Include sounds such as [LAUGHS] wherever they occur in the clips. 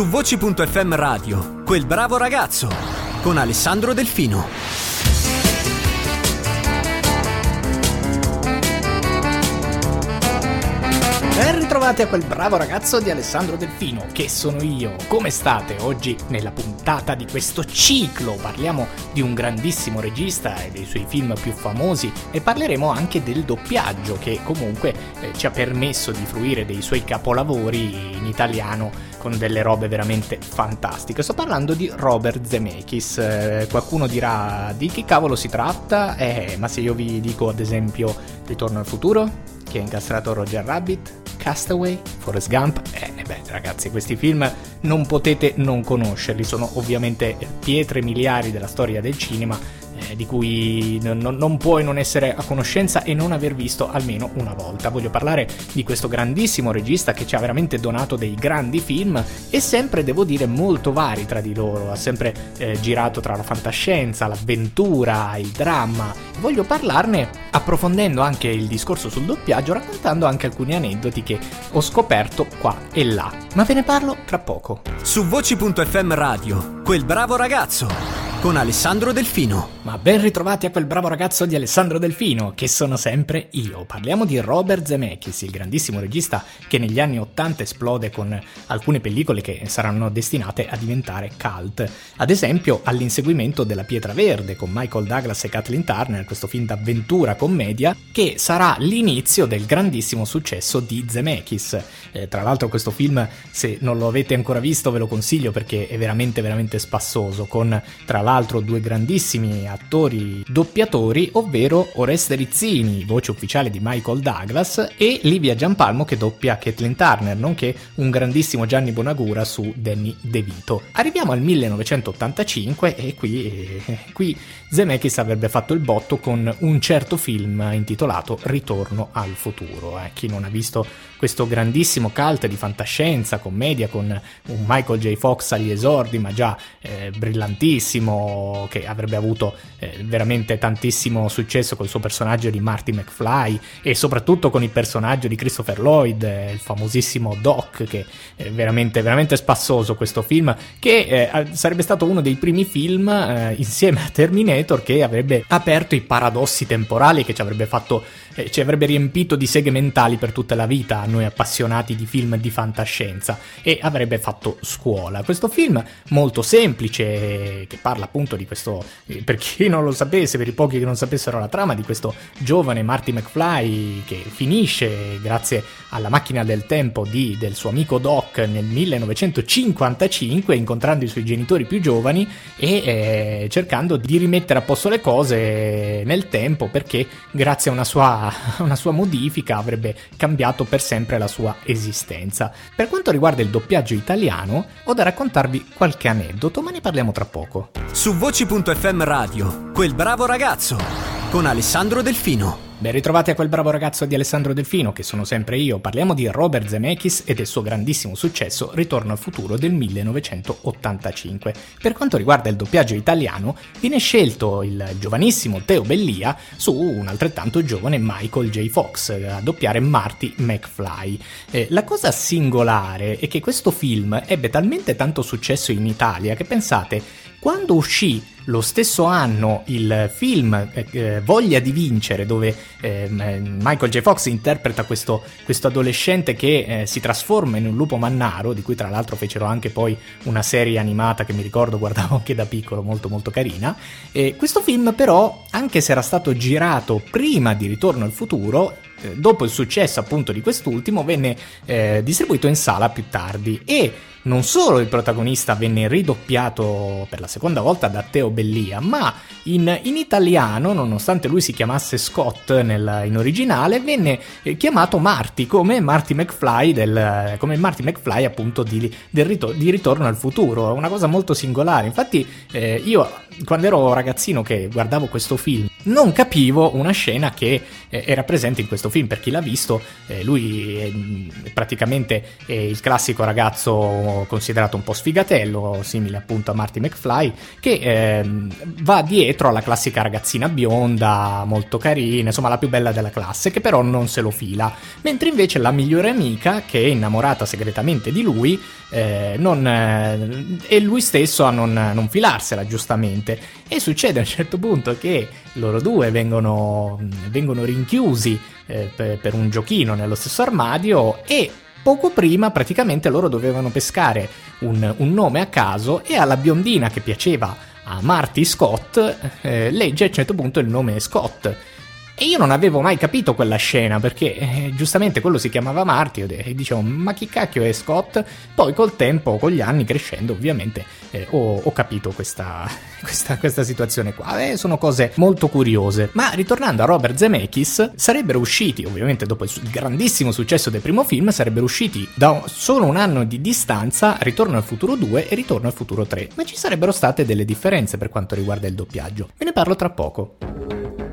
su voci.fm radio, quel bravo ragazzo, con Alessandro Delfino. Ritrovati a quel bravo ragazzo di Alessandro Delfino, che sono io. Come state? Oggi nella puntata di questo ciclo parliamo di un grandissimo regista e dei suoi film più famosi e parleremo anche del doppiaggio che comunque eh, ci ha permesso di fruire dei suoi capolavori in italiano con delle robe veramente fantastiche. Sto parlando di Robert Zemeckis. Eh, qualcuno dirà di che cavolo si tratta? Eh, ma se io vi dico ad esempio Ritorno al futuro, che ha incastrato Roger Rabbit, Castaway, Forrest Gump. Eh, beh, ragazzi, questi film non potete non conoscerli, sono ovviamente pietre miliari della storia del cinema eh, di cui non, non, puoi non essere a conoscenza e non aver visto almeno una volta. Voglio parlare di questo grandissimo regista che ci ha veramente donato dei grandi film e sempre, devo dire, molto vari tra di loro. Ha sempre eh, girato tra la fantascienza, l'avventura, il dramma. Voglio parlarne approfondendo anche il discorso sul doppiaggio, raccontando anche alcuni aneddoti che ho scoperto qua e là. Ma ve ne parlo tra poco. Su voci.fm radio, quel bravo ragazzo con Alessandro Delfino. Ma ben ritrovati a quel bravo ragazzo di Alessandro Delfino, che sono sempre io. Parliamo di Robert Zemeckis, il grandissimo regista che negli anni Ottanta esplode con alcune pellicole che saranno destinate a diventare cult. Ad esempio, all'inseguimento della Pietra Verde con Michael Douglas e Kathleen Turner, questo film d'avventura commedia, che sarà l'inizio del grandissimo successo di Zemeckis. Eh, tra l'altro questo film, se non lo avete ancora visto, ve lo consiglio perché è veramente veramente spassoso, con tra l'altro l'altro due grandissimi attori doppiatori, ovvero Oreste Rizzini, voce ufficiale di Michael Douglas, e Livia Giampalmo che doppia Kathleen Turner, nonché un grandissimo Gianni Bonagura su Danny DeVito. Arriviamo al 1985 e qui, eh, qui Zemeckis avrebbe fatto il botto con un certo film intitolato Ritorno al futuro. Eh. Chi non ha visto questo grandissimo cult di fantascienza, commedia con un Michael J. Fox agli esordi, ma già eh, brillantissimo, che avrebbe avuto eh, veramente tantissimo successo col suo personaggio di Marty McFly e soprattutto con il personaggio di Christopher Lloyd, eh, il famosissimo Doc, che è veramente, veramente spassoso questo film, che eh, sarebbe stato uno dei primi film eh, insieme a Terminator che avrebbe aperto i paradossi temporali che ci avrebbe fatto eh, ci avrebbe riempito di seghe mentali per tutta la vita a noi appassionati di film di fantascienza e avrebbe fatto scuola. Questo film molto semplice che parla appunto di questo, eh, per chi non lo sapesse, per i pochi che non sapessero la trama, di questo giovane Marty McFly che finisce grazie alla macchina del tempo di, del suo amico Doc nel 1955 incontrando i suoi genitori più giovani e eh, cercando di rimettere a posto le cose nel tempo perché grazie a una sua [LAUGHS] una sua modifica avrebbe cambiato per sempre la sua esistenza. Per quanto riguarda il doppiaggio italiano, ho da raccontarvi qualche aneddoto, ma ne parliamo tra poco. Su voci.fm radio, quel bravo ragazzo, con Alessandro Delfino. Ben ritrovati a quel bravo ragazzo di Alessandro Delfino, che sono sempre io. Parliamo di Robert Zemeckis e del suo grandissimo successo Ritorno al futuro del 1985. Per quanto riguarda il doppiaggio italiano, viene scelto il giovanissimo Teo Bellia su un altrettanto giovane Michael J. Fox a doppiare Marty McFly. Eh, la cosa singolare è che questo film ebbe talmente tanto successo in Italia che pensate, quando uscì lo stesso anno il film eh, eh, Voglia di vincere, dove eh, Michael J. Fox interpreta questo, questo adolescente che eh, si trasforma in un lupo mannaro, di cui tra l'altro fecero anche poi una serie animata che mi ricordo guardavo anche da piccolo, molto molto carina. E questo film però, anche se era stato girato prima di Ritorno al futuro, eh, dopo il successo appunto di quest'ultimo, venne eh, distribuito in sala più tardi e non solo il protagonista venne ridoppiato per la seconda volta da Teo Bellia, ma in, in italiano, nonostante lui si chiamasse Scott nel, in originale, venne eh, chiamato Marty come Marty McFly, del, come Marty McFly appunto di, ritor- di, Ritorno al futuro. Una cosa molto singolare. Infatti, eh, io quando ero ragazzino che guardavo questo film, non capivo una scena che eh, era presente in questo film. Per chi l'ha visto, eh, lui è, mm, praticamente è il classico ragazzo considerato un po' sfigatello, simile appunto a Marty McFly, che eh, va dietro alla classica ragazzina bionda, molto carina, insomma la più bella della classe, che però non se lo fila, mentre invece la migliore amica, che è innamorata segretamente di lui, eh, non, eh, è lui stesso a non, non filarsela giustamente. E succede a un certo punto che loro due vengono, vengono rinchiusi eh, per, per un giochino nello stesso armadio e Poco prima praticamente loro dovevano pescare un, un, nome a caso e alla biondina che piaceva a Marty Scott eh, legge a un certo punto il nome Scott e io non avevo mai capito quella scena perché eh, giustamente quello si chiamava Marty e dicevo ma chi cacchio è Scott? Poi col tempo, con gli anni crescendo ovviamente eh, ho, ho, capito questa, [LAUGHS] questa, questa, situazione qua e sono cose molto curiose. Ma ritornando a Robert Zemeckis, sarebbero usciti ovviamente dopo il, il grandissimo successo del primo film, sarebbero usciti da solo un anno di distanza Ritorno al futuro 2 e Ritorno al futuro 3, ma ci sarebbero state delle differenze per quanto riguarda il doppiaggio. Ve ne parlo tra poco.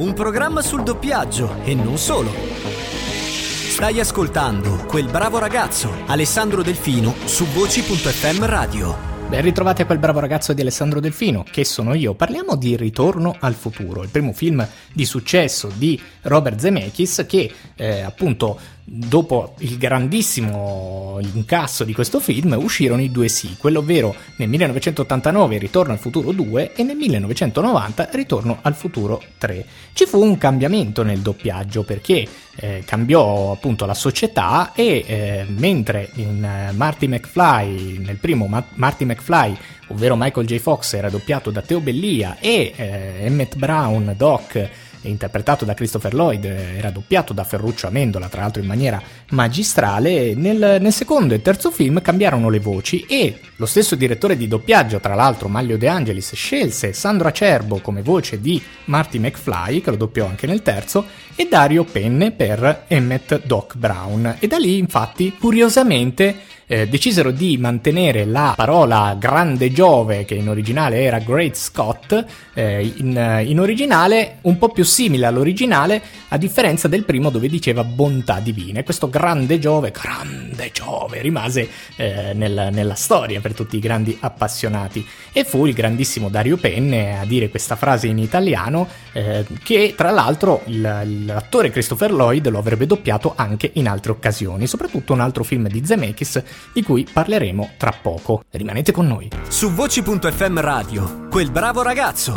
Un programma sul doppiaggio e non solo. Stai ascoltando Quel bravo ragazzo, Alessandro Delfino, su voci.fm radio. Ben ritrovati a quel bravo ragazzo di Alessandro Delfino, che sono io. Parliamo di Ritorno al futuro, il primo film di successo di Robert Zemeckis che eh, appunto dopo il grandissimo incasso di questo film uscirono i due sequel, ovvero nel 1989 Ritorno al futuro 2 e nel 1990 Ritorno al futuro 3. Ci fu un cambiamento nel doppiaggio perché eh, cambiò appunto la società e eh, mentre in uh, Marty McFly, nel primo Ma- Marty McFly, ovvero Michael J. Fox era doppiato da Teo Bellia e eh, Emmett Brown, Doc, interpretato da Christopher Lloyd, era doppiato da Ferruccio Amendola, tra l'altro in maniera magistrale. Nel, nel, secondo e terzo film cambiarono le voci e lo stesso direttore di doppiaggio, tra l'altro Maglio De Angelis, scelse Sandro Acerbo come voce di Marty McFly, che lo doppiò anche nel terzo, e Dario Penne per Emmett Doc Brown. E da lì, infatti, curiosamente, eh, decisero di mantenere la parola grande Giove, che in originale era Great Scott, eh, in, in, originale un po' più simile all'originale, a differenza del primo dove diceva bontà divine. Questo grande Giove, grande Giove, rimase eh, nel, nella storia per tutti i grandi appassionati. E fu il grandissimo Dario Penne a dire questa frase in italiano, eh, che tra l'altro il, l'attore Christopher Lloyd lo avrebbe doppiato anche in altre occasioni, soprattutto un altro film di Zemeckis di cui parleremo tra poco. Rimanete con noi. Su voci.fm radio, quel bravo ragazzo,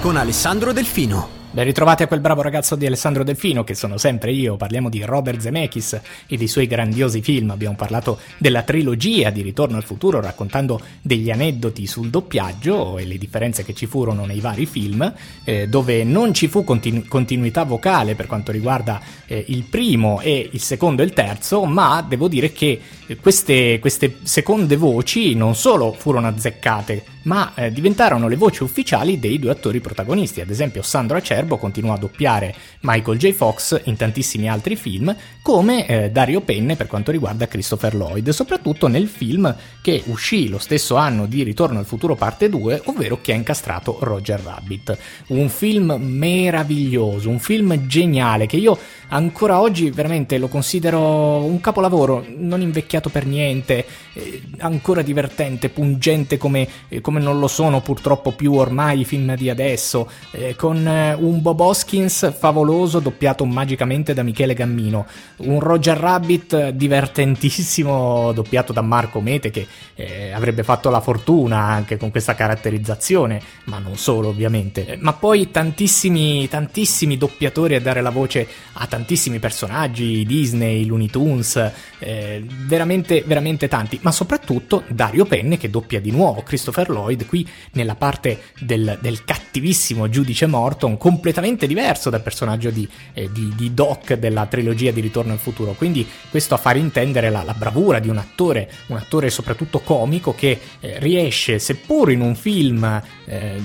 con Alessandro Delfino. Ben ritrovati a quel bravo ragazzo di Alessandro Delfino, che sono sempre io. Parliamo di Robert Zemeckis e dei suoi grandiosi film. Abbiamo parlato della trilogia di Ritorno al futuro, raccontando degli aneddoti sul doppiaggio e le differenze che ci furono nei vari film, eh, dove non ci fu continu- continuità vocale per quanto riguarda eh, il primo e il secondo e il terzo, ma devo dire che queste, queste seconde voci non solo furono azzeccate, ma eh, diventarono le voci ufficiali dei due attori protagonisti. Ad esempio, Sandro Acerbo continuò a doppiare Michael J. Fox in tantissimi altri film, come eh, Dario Penne per quanto riguarda Christopher Lloyd, soprattutto nel film che uscì lo stesso anno di Ritorno al futuro parte 2, ovvero che ha incastrato Roger Rabbit. Un film meraviglioso, un film geniale che io ancora oggi veramente lo considero un capolavoro, non invecchiato per niente, eh, ancora divertente, pungente come, eh, come, non lo sono purtroppo più ormai i film di adesso, eh, con eh, un Bob Hoskins favoloso doppiato magicamente da Michele Gammino, un Roger Rabbit divertentissimo doppiato da Marco Mete che eh, avrebbe fatto la fortuna anche con questa caratterizzazione, ma non solo ovviamente, eh, ma poi tantissimi, tantissimi doppiatori a dare la voce a tantissimi personaggi, Disney, Looney Tunes, eh, veramente, veramente tanti, ma soprattutto Dario Penne che doppia di nuovo Christopher Lloyd qui nella parte del, del cattivissimo giudice Morton, completamente diverso dal personaggio di, eh, di, di, Doc della trilogia di Ritorno al futuro, quindi questo a far intendere la, la bravura di un attore, un attore soprattutto comico che eh, riesce, seppur in un film eh,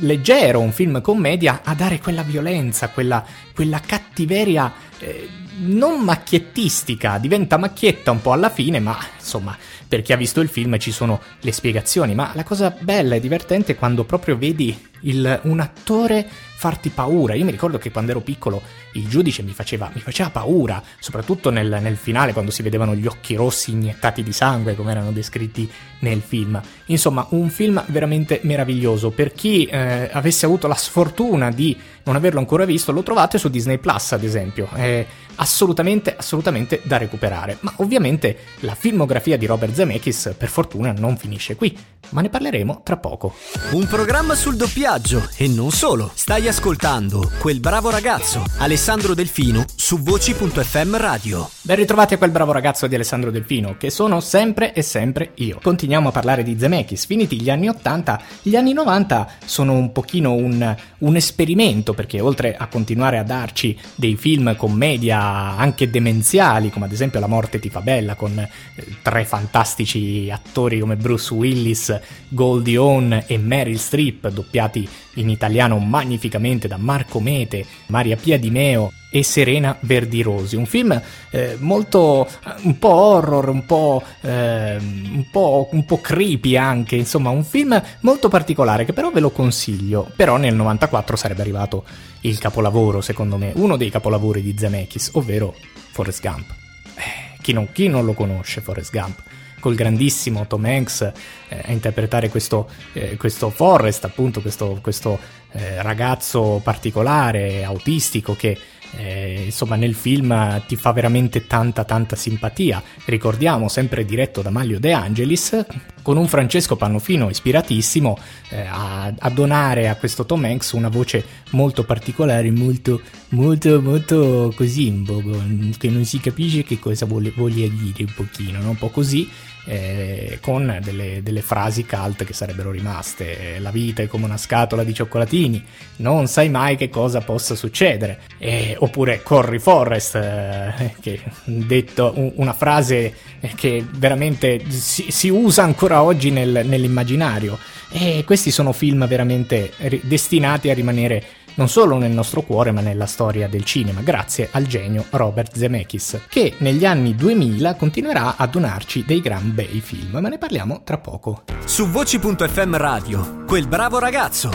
leggero, un film commedia, a dare quella violenza, quella, quella cattiveria eh, non macchiettistica, diventa macchietta un po' alla fine, ma insomma, per chi ha visto il film ci sono le spiegazioni, ma la cosa bella e divertente è quando proprio vedi il, un attore farti paura. Io mi ricordo che quando ero piccolo il giudice mi faceva, mi faceva paura, soprattutto nel, nel, finale quando si vedevano gli occhi rossi iniettati di sangue come erano descritti nel film. Insomma, un film veramente meraviglioso. Per chi eh, avesse avuto la sfortuna di non averlo ancora visto, lo trovate su Disney Plus, ad esempio. È assolutamente, assolutamente da recuperare. Ma ovviamente la filmografia di Robert Zemeckis, per fortuna, non finisce qui. Ma ne parleremo tra poco. Un programma sul doppiaggio e non solo. Stai ascoltando Quel bravo ragazzo, Alessandro Delfino, su voci.fm radio. Ben ritrovati a quel bravo ragazzo di Alessandro Delfino, che sono sempre e sempre io. Continuiamo a parlare di Zemeckis. Finiti gli anni 80, gli anni 90 sono un pochino un, un esperimento, perché oltre a continuare a darci dei film commedia anche demenziali, come ad esempio La morte ti fa bella, con eh, tre fantastici attori come Bruce Willis, Goldie Hawn e Meryl Streep, doppiati in italiano magnificamente da Marco Mete, Maria Pia Di Meo e Serena Verdirosi. Un film eh, molto un po' horror, un po', eh, un po', un po' creepy anche, insomma, un film molto particolare che però ve lo consiglio. Però nel 94 sarebbe arrivato il capolavoro, secondo me, uno dei capolavori di Zemeckis, ovvero Forrest Gump. Eh, chi, non, chi non lo conosce Forrest Gump? Col grandissimo Tom Hanks eh, a interpretare questo, eh, questo, Forrest, appunto questo, questo eh, ragazzo particolare, autistico che eh, insomma nel film ti fa veramente tanta tanta simpatia. Ricordiamo, sempre diretto da Maglio De Angelis, con un Francesco Pannofino ispiratissimo eh, a, a, donare a questo Tom Hanks una voce molto particolare, molto molto molto così, che non si capisce che cosa voglia dire un pochino, no? un po' così eh, con delle, delle, frasi cult che sarebbero rimaste. La vita è come una scatola di cioccolatini, non sai mai che cosa possa succedere. Eh, oppure Corri Forrest, eh, che detto una frase che veramente si, si usa ancora oggi nel, nell'immaginario. E questi sono film veramente destinati a rimanere non solo nel nostro cuore ma nella storia del cinema, grazie al genio Robert Zemeckis, che negli anni 2000 continuerà a donarci dei gran bei film, ma ne parliamo tra poco. Su voci.fm radio, quel bravo ragazzo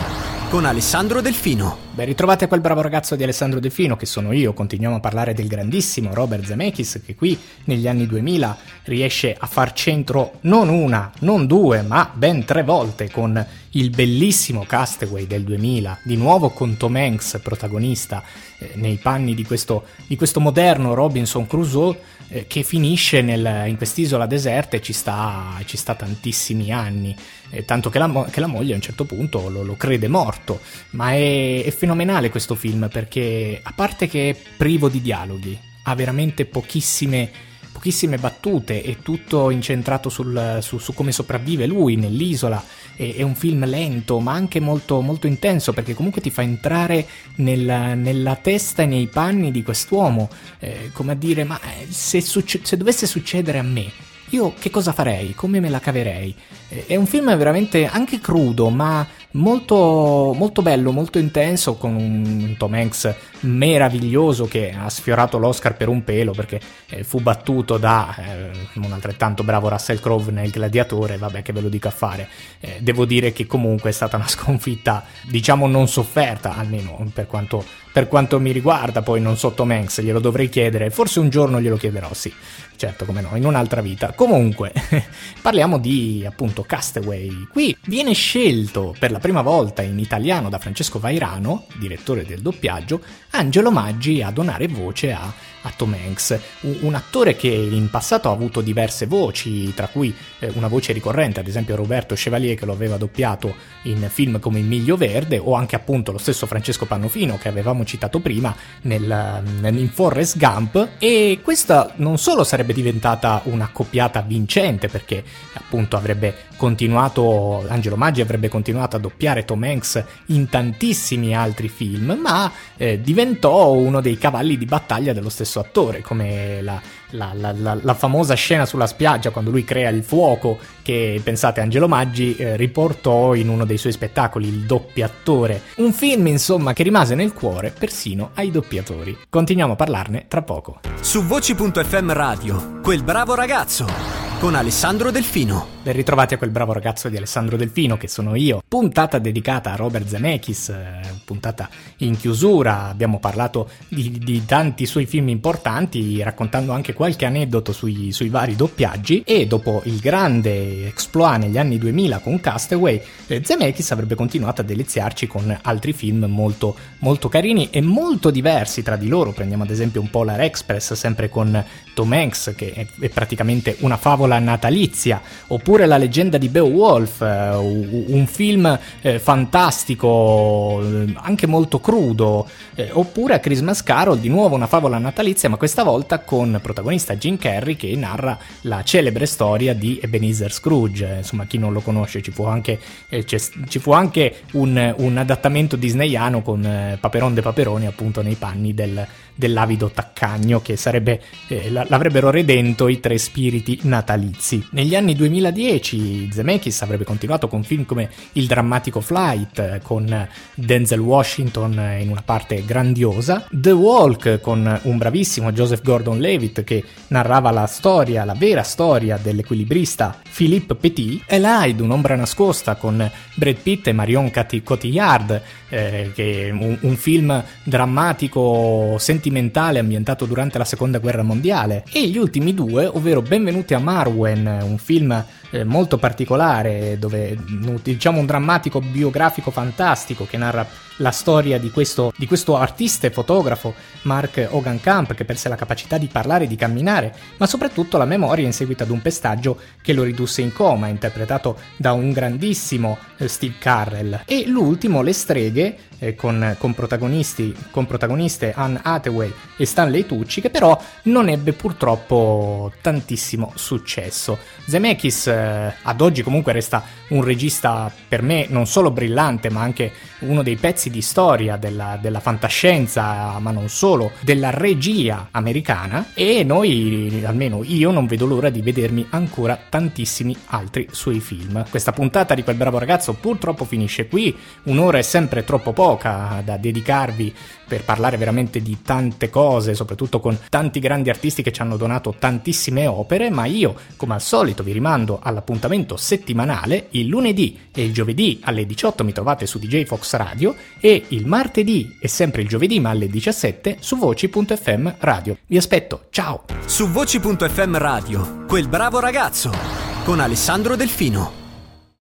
con Alessandro Delfino. Ben ritrovati a quel bravo ragazzo di Alessandro Delfino che sono io, continuiamo a parlare del grandissimo Robert Zemeckis che qui negli anni 2000 riesce a far centro non una, non due, ma ben tre volte con il bellissimo Castaway del 2000, di nuovo con Tom Hanks protagonista eh, nei panni di questo, di questo moderno Robinson Crusoe eh, che finisce nel, in quest'isola deserta e ci sta, ci sta tantissimi anni, eh, tanto che la, che la, moglie a un certo punto lo, lo crede morto, ma è, è fenomenale questo film perché a parte che è privo di dialoghi, ha veramente pochissime pochissime battute e tutto incentrato sul, su, su, come sopravvive lui nell'isola. È, è, un film lento ma anche molto, molto intenso perché comunque ti fa entrare nella, nella testa e nei panni di quest'uomo. Eh, come a dire, ma eh, se, succe- se dovesse succedere a me, io che cosa farei? Come me la caverei? Eh, è un film veramente anche crudo, ma molto, molto bello, molto intenso, con un Tom Hanks meraviglioso che ha sfiorato l'Oscar per un pelo perché eh, fu battuto da eh, un altrettanto bravo Russell Crowe nel Gladiatore, vabbè che ve lo dico a fare. Eh, devo dire che comunque è stata una [LAUGHS] sconfitta, diciamo non sofferta, almeno per quanto, per quanto mi riguarda, poi non so Tom Hanks, glielo dovrei chiedere, forse un giorno glielo chiederò, sì, certo come no, in un'altra vita. Comunque, [LAUGHS] parliamo di appunto Castaway. Qui viene scelto per la prima volta in italiano da Francesco Vairano, direttore del doppiaggio, Angelo Maggi a donare voce a a Tom Hanks, un, attore che in passato ha avuto diverse voci, tra cui eh, una voce ricorrente, ad esempio Roberto Chevalier che lo aveva doppiato in film come Il Miglio Verde o anche appunto lo stesso Francesco Pannofino che avevamo citato prima nel, in Forrest Gump. E questa non solo sarebbe diventata un'accoppiata vincente perché appunto avrebbe continuato, Angelo Maggi avrebbe continuato a doppiare Tom Hanks in tantissimi altri film, ma eh, diventò uno dei cavalli di battaglia dello stesso attore, come la, la, la, la, famosa scena sulla spiaggia quando lui crea il fuoco che, pensate, Angelo Maggi eh, riportò in uno dei suoi spettacoli, il doppiatore. Un film, insomma, che rimase nel cuore persino ai doppiatori. Continuiamo a parlarne tra poco. Su voci.fm radio, quel bravo ragazzo con Alessandro Delfino. Ben ritrovati a quel bravo ragazzo di Alessandro Delfino che sono io. Puntata dedicata a Robert Zemeckis, eh, puntata in chiusura. Abbiamo parlato di, di, tanti suoi film importanti, raccontando anche qualche aneddoto sui, sui, vari doppiaggi. E dopo il grande exploit negli anni 2000 con Castaway, eh, Zemeckis avrebbe continuato a deliziarci con altri film molto, molto carini e molto diversi tra di loro. Prendiamo ad esempio un Polar Express, sempre con Tom Hanks, che è, è praticamente una favola natalizia, oppure oppure La leggenda di Beowulf, eh, un film eh, fantastico, eh, anche molto crudo, oppure a Christmas Carol, di nuovo una favola natalizia, ma questa volta con protagonista Jim Carrey che narra la celebre storia di Ebenezer Scrooge. Insomma, chi non lo conosce, ci fu anche, ci fu anche un, un, adattamento disneyano con Paperon de Paperoni, appunto, nei panni del, dell'avido taccagno che sarebbe, eh, l'avrebbero redento i tre spiriti natalizi. Negli anni 2010 Zemeckis avrebbe continuato con film come il drammatico Flight con Denzel Washington in una parte grandiosa, The Walk con un bravissimo Joseph Gordon-Levitt che narrava la storia, la vera storia dell'equilibrista Philippe Petit, Elide, un'ombra nascosta con Brad Pitt e Marion Cotillard, eh, che un, un film drammatico sentimentale ambientato durante la seconda guerra mondiale, e gli ultimi due, ovvero Benvenuti a Marwen, un film eh, molto particolare, dove diciamo un drammatico biografico fantastico che narra la storia di questo, di questo artista e fotografo Mark Hogan Camp che perse la capacità di parlare e di camminare, ma soprattutto la memoria in seguito ad un pestaggio che lo ridusse in coma, interpretato da un grandissimo eh, Steve Carrell. E l'ultimo, Le streghe, eh, con, con, protagonisti, con protagoniste Anne Hathaway e Stanley Tucci, che però non ebbe purtroppo tantissimo successo. Zemeckis eh, ad oggi comunque resta un regista per me non solo brillante, ma anche uno dei pezzi di storia della, della fantascienza, ma non solo, della regia americana e noi, almeno io, non vedo l'ora di vedermi ancora tantissimi altri suoi film. Questa puntata di quel bravo ragazzo purtroppo finisce qui, un'ora è sempre troppo poca da dedicarvi per parlare veramente di tante cose, soprattutto con tanti grandi artisti che ci hanno donato tantissime opere, ma io, come al solito, vi rimando all'appuntamento settimanale, il lunedì e il giovedì alle 18 mi trovate su DJ Fox Radio e il martedì e sempre il giovedì ma alle 17 su voci.fm radio. Vi aspetto, ciao! Su voci.fm radio, quel bravo ragazzo, con Alessandro Delfino.